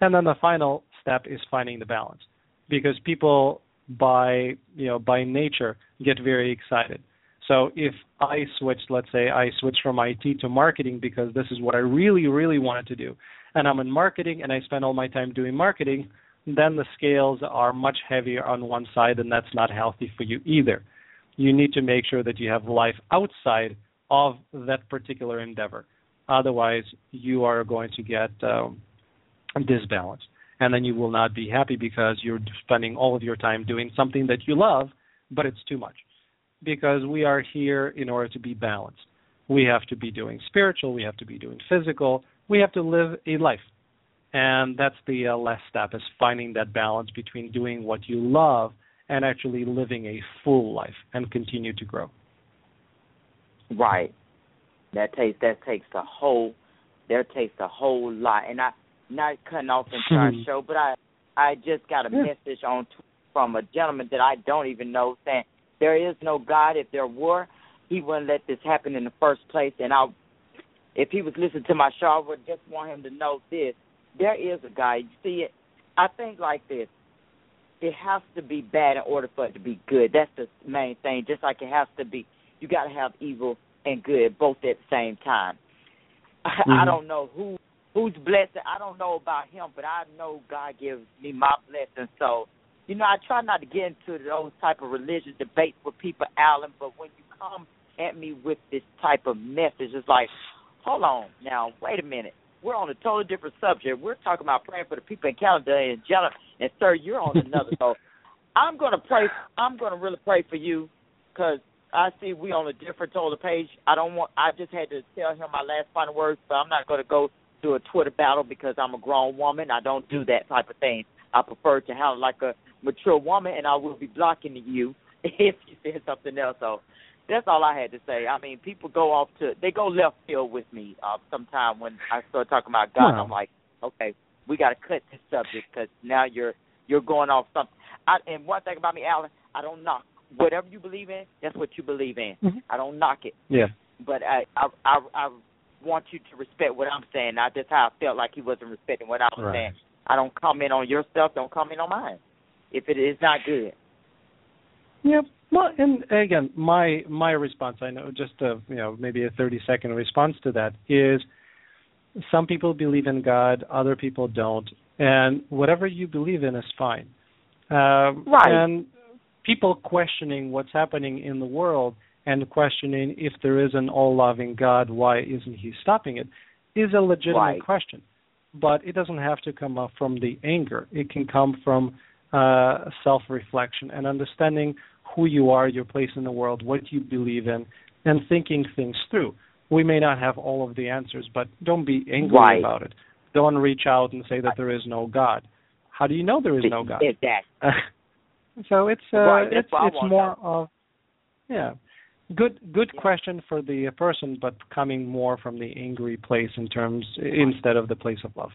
And then the final step is finding the balance, because people by you know by nature get very excited. So if I switched, let's say I switched from IT to marketing because this is what I really really wanted to do, and I'm in marketing and I spend all my time doing marketing, then the scales are much heavier on one side, and that's not healthy for you either. You need to make sure that you have life outside of that particular endeavor. Otherwise, you are going to get um, disbalanced and then you will not be happy because you're spending all of your time doing something that you love, but it's too much. Because we are here in order to be balanced. We have to be doing spiritual, we have to be doing physical, we have to live a life. And that's the uh, last step is finding that balance between doing what you love and actually living a full life and continue to grow. Right. That takes that takes a whole that takes a whole lot and I not cutting off into our show, but I I just got a Yeah. message on Twitter from a gentleman that I don't even know saying there is no God. If there were, he wouldn't let this happen in the first place. And I, if he was listening to my show, I would just want him to know this: there is a God. You see it? I think like this: it has to be bad in order for it to be good. That's the main thing. Just like it has to be, you got to have evil and good both at the same time. [laughs] I, I don't know who who's blessed. I don't know about him, but I know God gives me my blessing. So, you know, I try not to get into those type of religious debates with people, Allen. But when you come at me with this type of message, it's like, hold on, now wait a minute. We're on a totally different subject. We're talking about praying for the people in Canada and Jenna, and sir, you're on another. [laughs] so, I'm gonna pray. I'm gonna really pray for you because I see we on a different total page. I don't want. I just had to tell him my last final words, but I'm not gonna go to a Twitter battle because I'm a grown woman. I don't do that type of thing. I prefer to handle like a mature woman, and I will be blocking you [laughs] if you say something else. So that's all I had to say. I mean, people go off to they go left field with me uh, sometime when I start talking about God. Wow. I'm like, okay, we got to cut this subject because now you're you're going off something. I, and one thing about me, Allen, I don't knock whatever you believe in. That's what you believe in. Mhm. I don't knock it Yeah. but I, I I I want you to respect what I'm saying. Not just how I felt like he wasn't respecting what I was Right. saying. I don't comment on your stuff. Don't comment on mine. If it is not good. Yeah. Well, and again, my my response, I know, just a you know maybe a thirty second response to that is, some people believe in God, other people don't, and whatever you believe in is fine. Um, Right. And people questioning what's happening in the world and questioning if there is an all-loving God, why isn't He stopping it, is a legitimate Right. question. But it doesn't have to come up from the anger. It can come from uh, self-reflection and understanding who you are, your place in the world, what you believe in, and thinking things through. We may not have all of the answers, but don't be angry right. about it. Don't reach out and say that there is no God. How do you know there is no God? Exactly. [laughs] so it's uh, right, it's it's more of yeah good good yeah. question for the person, but coming more from the angry place in terms instead of the place of love.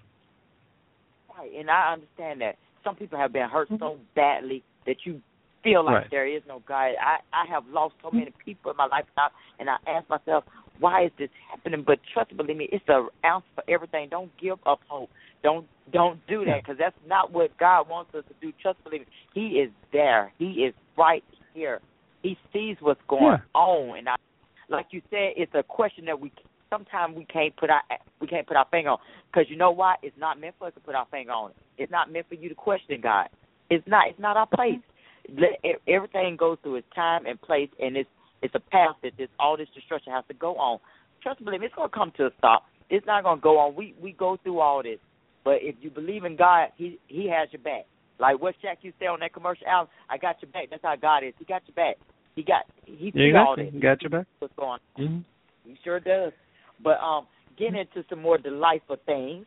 Right, and I understand that some people have been hurt so mm-hmm. badly that you feel like right. there is no God. I I have lost so many mm-hmm. people in my life now, and I ask myself, why is this happening? But trust believe me, it's an ounce for everything. Don't give up hope. Don't don't do that because that's not what God wants us to do. Trust believe me, He is there. He is right here. He sees what's going yeah. on, and I, like you said, it's a question that we sometimes we can't put our we can't put our finger on because you know why? It's not meant for us to put our finger on it. It's not meant for you to question God. It's not. It's not our place. Let, everything goes through its time and place, and it's it's a path that this all this destruction has to go on. Trust me, believe it's going to come to a stop. It's not going to go on. We we go through all this, but if you believe in God, He He has your back. Like what Shaq you say on that commercial album, I got your back. That's how God is. He got your back. He got he yeah, got all this. Got your back. What's going on? Mm-hmm. He sure does. But um, getting into some more delightful things.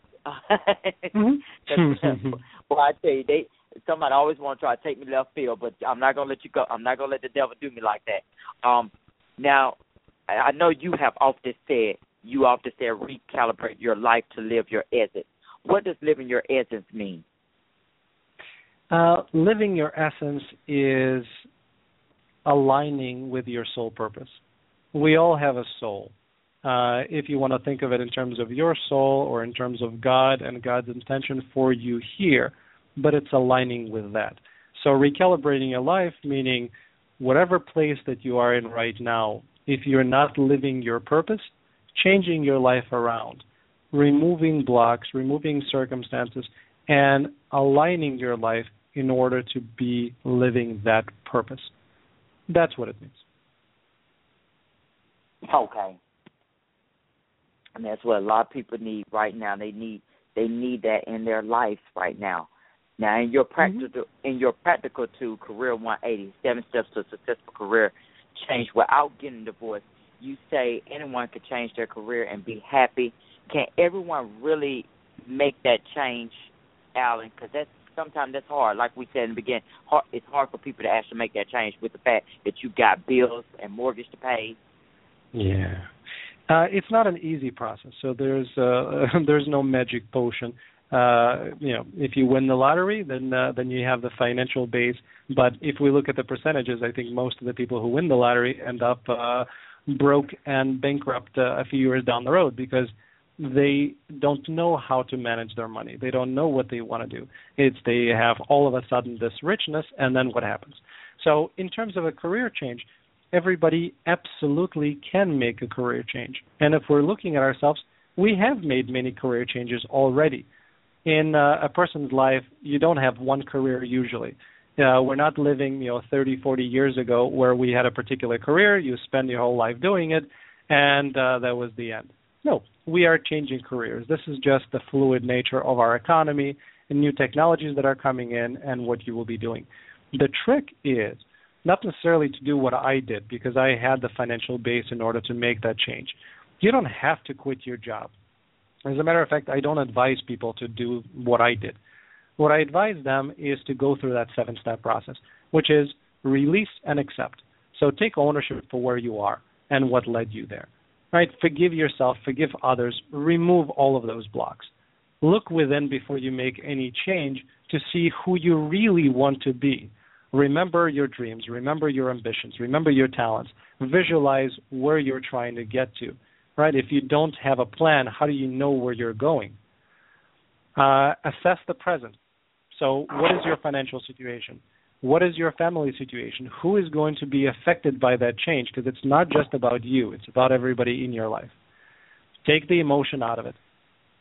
mm-hmm. [laughs] well, I tell you, they somebody always want to try to take me left field, but I'm not gonna let you go. I'm not gonna let the devil do me like that. Um, now, I know you have often said you often said recalibrate your life to live your essence. What does living your essence mean? Uh, living your essence is aligning with your soul purpose. We all have a soul. Uh, if you want to think of it in terms of your soul or in terms of God and God's intention for you here, but it's aligning with that. So recalibrating your life, meaning whatever place that you are in right now, if you're not living your purpose, changing your life around, removing blocks, removing circumstances, and aligning your life in order to be living that purpose. That's what it means. Okay. And that's what a lot of people need right now. They need they need that in their lives right now. Now, in your practical mm-hmm. in your practical to career 180, seven steps to a successful career change without getting divorced. You say anyone can change their career and be happy. Can everyone really make that change, Allen? Because that's sometimes that's hard. Like we said in the beginning, hard, it's hard for people to actually make that change with the fact that you got bills and mortgage to pay. Yeah. Uh, it's not an easy process. So there's uh, [laughs] there's no magic potion uh, you know, if you win the lottery, then uh, then you have the financial base. But if we look at the percentages, I think most of the people who win the lottery end up uh, broke and bankrupt uh, a few years down the road because they don't know how to manage their money. They don't know what they want to do. It's they have all of a sudden this richness, and then what happens? So, in terms of a career change, everybody absolutely can make a career change. And if we're looking at ourselves, we have made many career changes already in uh, a person's life, you don't have one career usually. Uh, we're not living, you know, 30, 40 years ago where we had a particular career, you spend your whole life doing it, and uh, that was the end. No, we are changing careers. This is just the fluid nature of our economy and new technologies that are coming in and what you will be doing. The trick is not necessarily to do what I did because I had the financial base in order to make that change. You don't have to quit your job. As a matter of fact, I don't advise people to do what I did. What I advise them is to go through that seven step process, which is release and accept. So take ownership for where you are and what led you there. Right? Forgive yourself, forgive others, remove all of those blocks. Look within before you make any change to see who you really want to be. Remember your dreams, remember your ambitions, remember your talents. Visualize where you're trying to get to right? If you don't have a plan, how do you know where you're going? Uh, assess the present. So, what is your financial situation? What is your family situation? Who is going to be affected by that change? Because it's not just about you, it's about everybody in your life. Take the emotion out of it.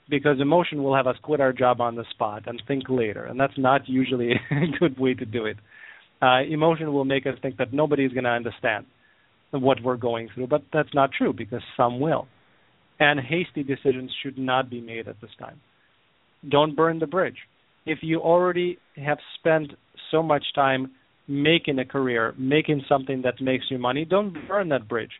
Because emotion will have us quit our job on the spot and think later, and that's not usually [laughs] a good way to do it. Uh, emotion will make us think that nobody's going to understand what we're going through, but that's not true because some will. And hasty decisions should not be made at this time. Don't burn the bridge. if you already have spent so much time making a career, making something that makes you money, don't burn that bridge.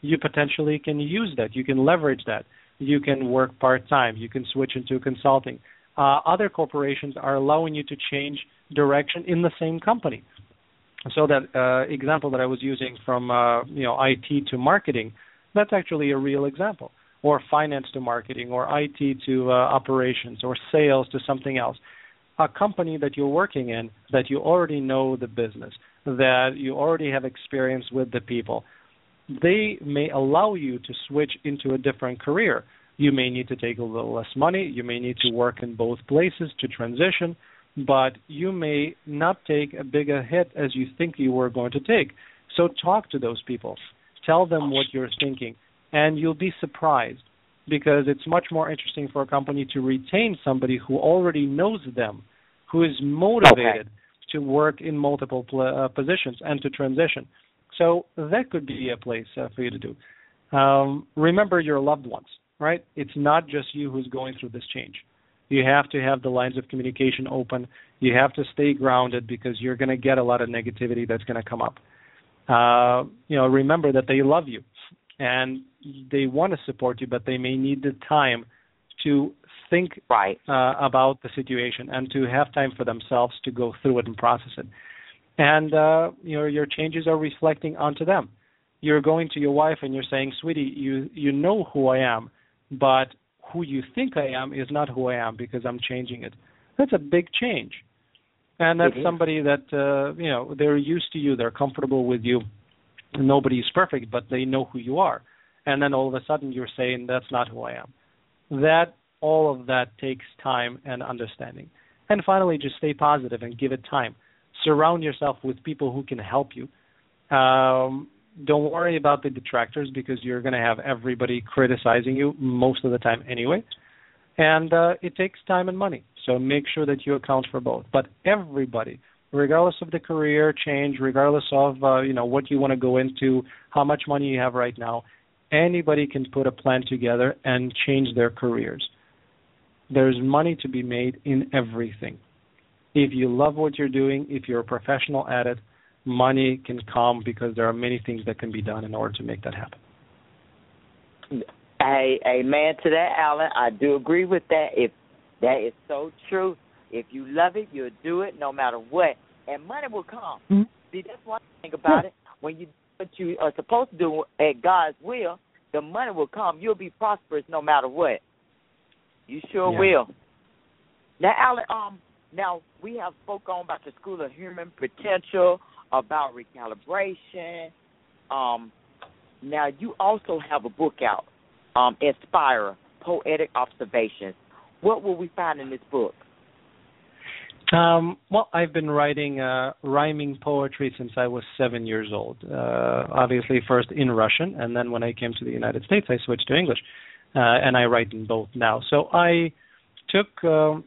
You potentially can use that. You can leverage that. You can work part time. You can switch into consulting. Uh, other corporations are allowing you to change direction in the same company. So that uh, example that I was using from uh, you know IT to marketing, that's actually a real example. Or finance to marketing, or IT to uh, operations, or sales to something else a company that you're working in that you already know the business, that you already have experience with the people, they may allow you to switch into a different career. You may need to take a little less money, you may need to work in both places to transition, but you may not take a bigger hit as you think you were going to take. So talk to those people. Tell them what you're thinking, and you'll be surprised because it's much more interesting for a company to retain somebody who already knows them who is motivated okay. to work in multiple pl- uh, positions and to transition. So that could be a place uh, for you to do. Um, remember your loved ones, right? It's not just you who's going through this change. You have to have the lines of communication open. You have to stay grounded because you're going to get a lot of negativity that's going to come up. Uh, you know, remember that they love you and they want to support you, but they may need the time to think right. uh, about the situation and to have time for themselves to go through it and process it. And uh, you know your changes are reflecting onto them. You're going to your wife and you're saying, "Sweetie, you you know who I am, but who you think I am is not who I am because I'm changing it." That's a big change. And that's somebody that uh, you know they're used to you, they're comfortable with you. Nobody's perfect, but they know who you are. And then all of a sudden you're saying that's not who I am. That all of that takes time and understanding. And finally, just stay positive and give it time. Surround yourself with people who can help you. Um, don't worry about the detractors because you're going to have everybody criticizing you most of the time anyway. And uh, it takes time and money. So make sure that you account for both. But everybody, regardless of the career change, regardless of uh, you know what you want to go into, how much money you have right now, anybody can put a plan together and change their careers there's money to be made in everything. If you love what you're doing, if you're a professional at it, money can come because there are many things that can be done in order to make that happen. Hey, amen to that, Allen. I do agree with that. If that is so true, if you love it, you'll do it no matter what, and money will come. Mm-hmm. See, that's one thing about yeah. it. When you do what you are supposed to do at God's will, the money will come. You'll be prosperous no matter what. You sure yeah. will. Now, Allen, um, now we have spoke on about the School of Human Potential, about recalibration. Um, now you also have a book out, um, Inspire Poetic Observations. What will we find in this book? Um, well, I've been writing uh, rhyming poetry since I was seven years old. Uh, obviously, first in Russian, and then when I came to the United States, I switched to English uh, and I write in both now. So I took uh,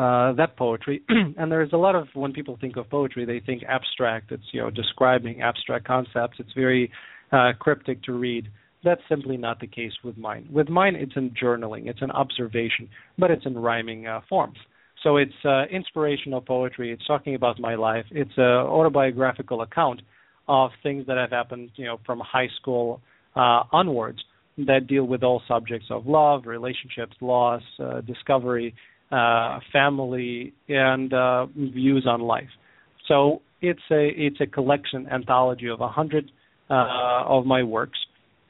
uh, that poetry, [clears throat] and there's a lot of when people think of poetry, they think abstract. It's you know describing abstract concepts. It's very uh, cryptic to read. That's simply not the case with mine. With mine, it's in journaling, it's an observation, but it's in rhyming uh, forms. So it's uh, inspirational poetry. It's talking about my life. It's an autobiographical account of things that have happened, you know, from high school uh, onwards that deal with all subjects of love, relationships, loss, uh, discovery, uh, family, and uh, views on life. So it's a it's a collection anthology of a hundred uh, of my works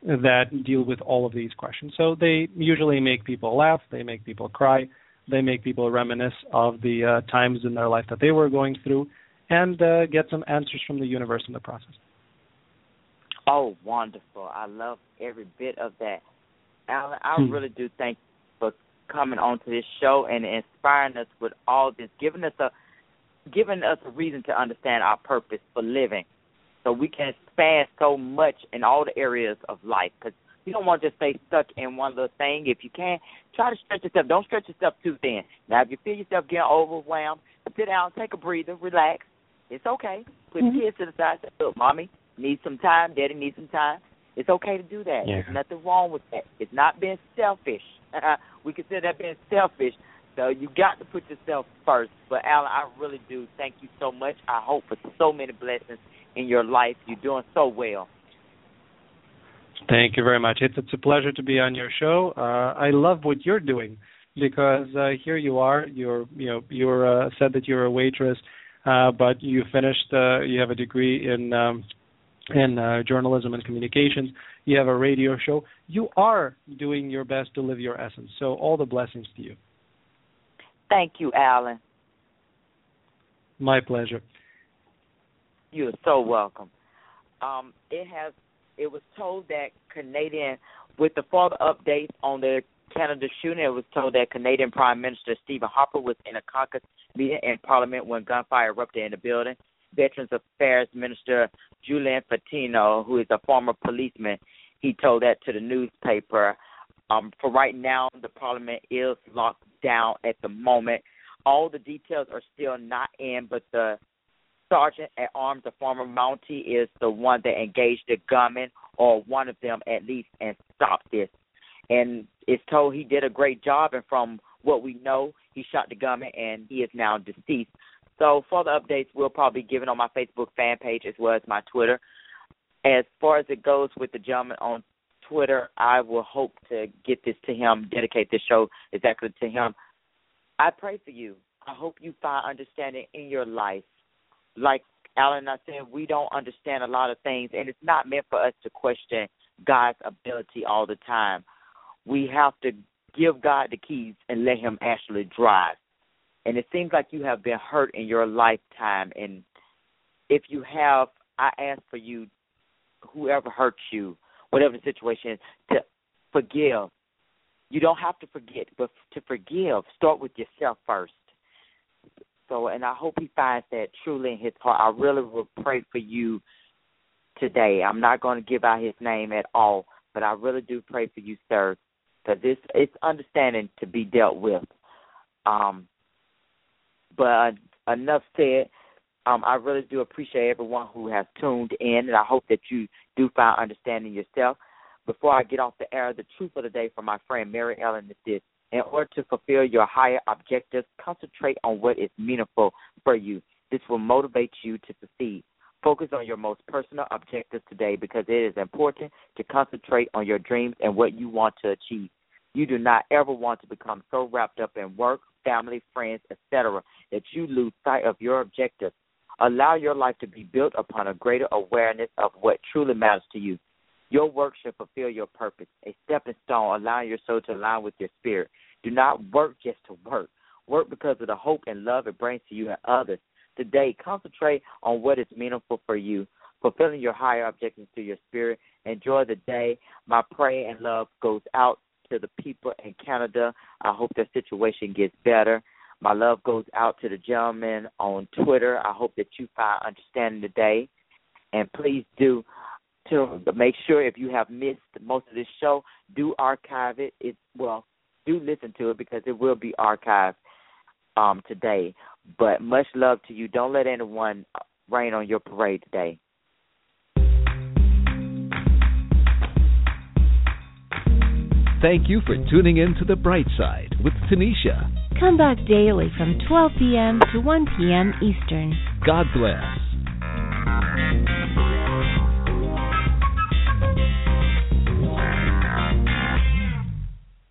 that deal with all of these questions. So they usually make people laugh, they make people cry, they make people reminisce of the uh, times in their life that they were going through, and uh, get some answers from the universe in the process. Oh, wonderful! I love every bit of that. Allen, I hmm. really do thank coming on to this show and inspiring us with all this, giving us a giving us a reason to understand our purpose for living, so we can expand so much in all the areas of life. Because you don't want to just stay stuck in one little thing. If you can, try to stretch yourself. Don't stretch yourself too thin. Now, if you feel yourself getting overwhelmed, sit down, take a breather, relax. It's okay. Put mm-hmm. the kids to the side. Say, look, mommy, need some time, daddy needs some time. It's okay to do that. Yeah. There's nothing wrong with that. It's not being selfish. [laughs] we consider that being selfish So you got to put yourself first. But Allen, I really do thank you so much. I hope for so many blessings in your life. You're doing so well. Thank you very much. It's it's a pleasure to be on your show. Uh, I love what you're doing because uh, here you are. You're you know you're uh, said that you're a waitress, uh, but you finished. Uh, you have a degree in um, in uh, journalism and communications. You have a radio show. You are doing your best to live your essence. So all the blessings to you. Thank you, Allen. My pleasure. You're so welcome. Um, it has. It was told that Canadian, with the further updates on the Canada shooting, it was told that Canadian Prime Minister Stephen Harper was in a caucus meeting in Parliament when gunfire erupted in the building. Veterans Affairs Minister Julian Fantino, who is a former policeman, he told that to the newspaper. Um, for right now, the Parliament is locked down at the moment. All the details are still not in, but the sergeant at arms, the former Mountie, is the one that engaged the gunman, or one of them at least, and stopped this. And it's told he did a great job, and from what we know, he shot the gunman, and he is now deceased. So further updates we'll probably be given on my Facebook fan page as well as my Twitter. As far as it goes with the gentleman on Twitter, I will hope to get this to him, dedicate this show exactly to him. I pray for you. I hope you find understanding in your life. Like Allen and I said, we don't understand a lot of things, and it's not meant for us to question God's ability all the time. We have to give God the keys and let Him actually drive and it seems like you have been hurt in your lifetime. And if you have i ask for you whoever hurt you whatever the situation is, to forgive. You don't have to forget but to forgive start with yourself first. So and i hope he finds that truly in his heart. I really will pray for you today. I'm not going to give out his name at all but i really do pray for you sir because it's it's understanding to be dealt with. Um but enough said. Um, I really do appreciate everyone who has tuned in, and I hope that you do find understanding yourself. Before I get off the air, the truth of the day from my friend Mary Ellen is this. In order to fulfill your higher objectives, concentrate on what is meaningful for you. This will motivate you to succeed. Focus on your most personal objectives today because it is important to concentrate on your dreams and what you want to achieve. You do not ever want to become so wrapped up in work, family, friends, etc., that you lose sight of your objective. Allow your life to be built upon a greater awareness of what truly matters to you. Your work should fulfill your purpose, a stepping stone, allowing your soul to align with your spirit. Do not work just to work. Work because of the hope and love it brings to you and others. Today, concentrate on what is meaningful for you, fulfilling your higher objectives through your spirit. Enjoy the day. My prayer and love goes out to the people in Canada. I hope their situation gets better. My love goes out to the gentleman on Twitter. I hope that you find understanding today. And please do to make sure if you have missed most of this show, do archive it. It well, do listen to it because it will be archived um, today. But much love to you. Don't let anyone rain on your parade today. Thank you for tuning in to The Bright Side with Tanisha. Come back daily from 12 p.m. to 1 p.m. Eastern. God bless.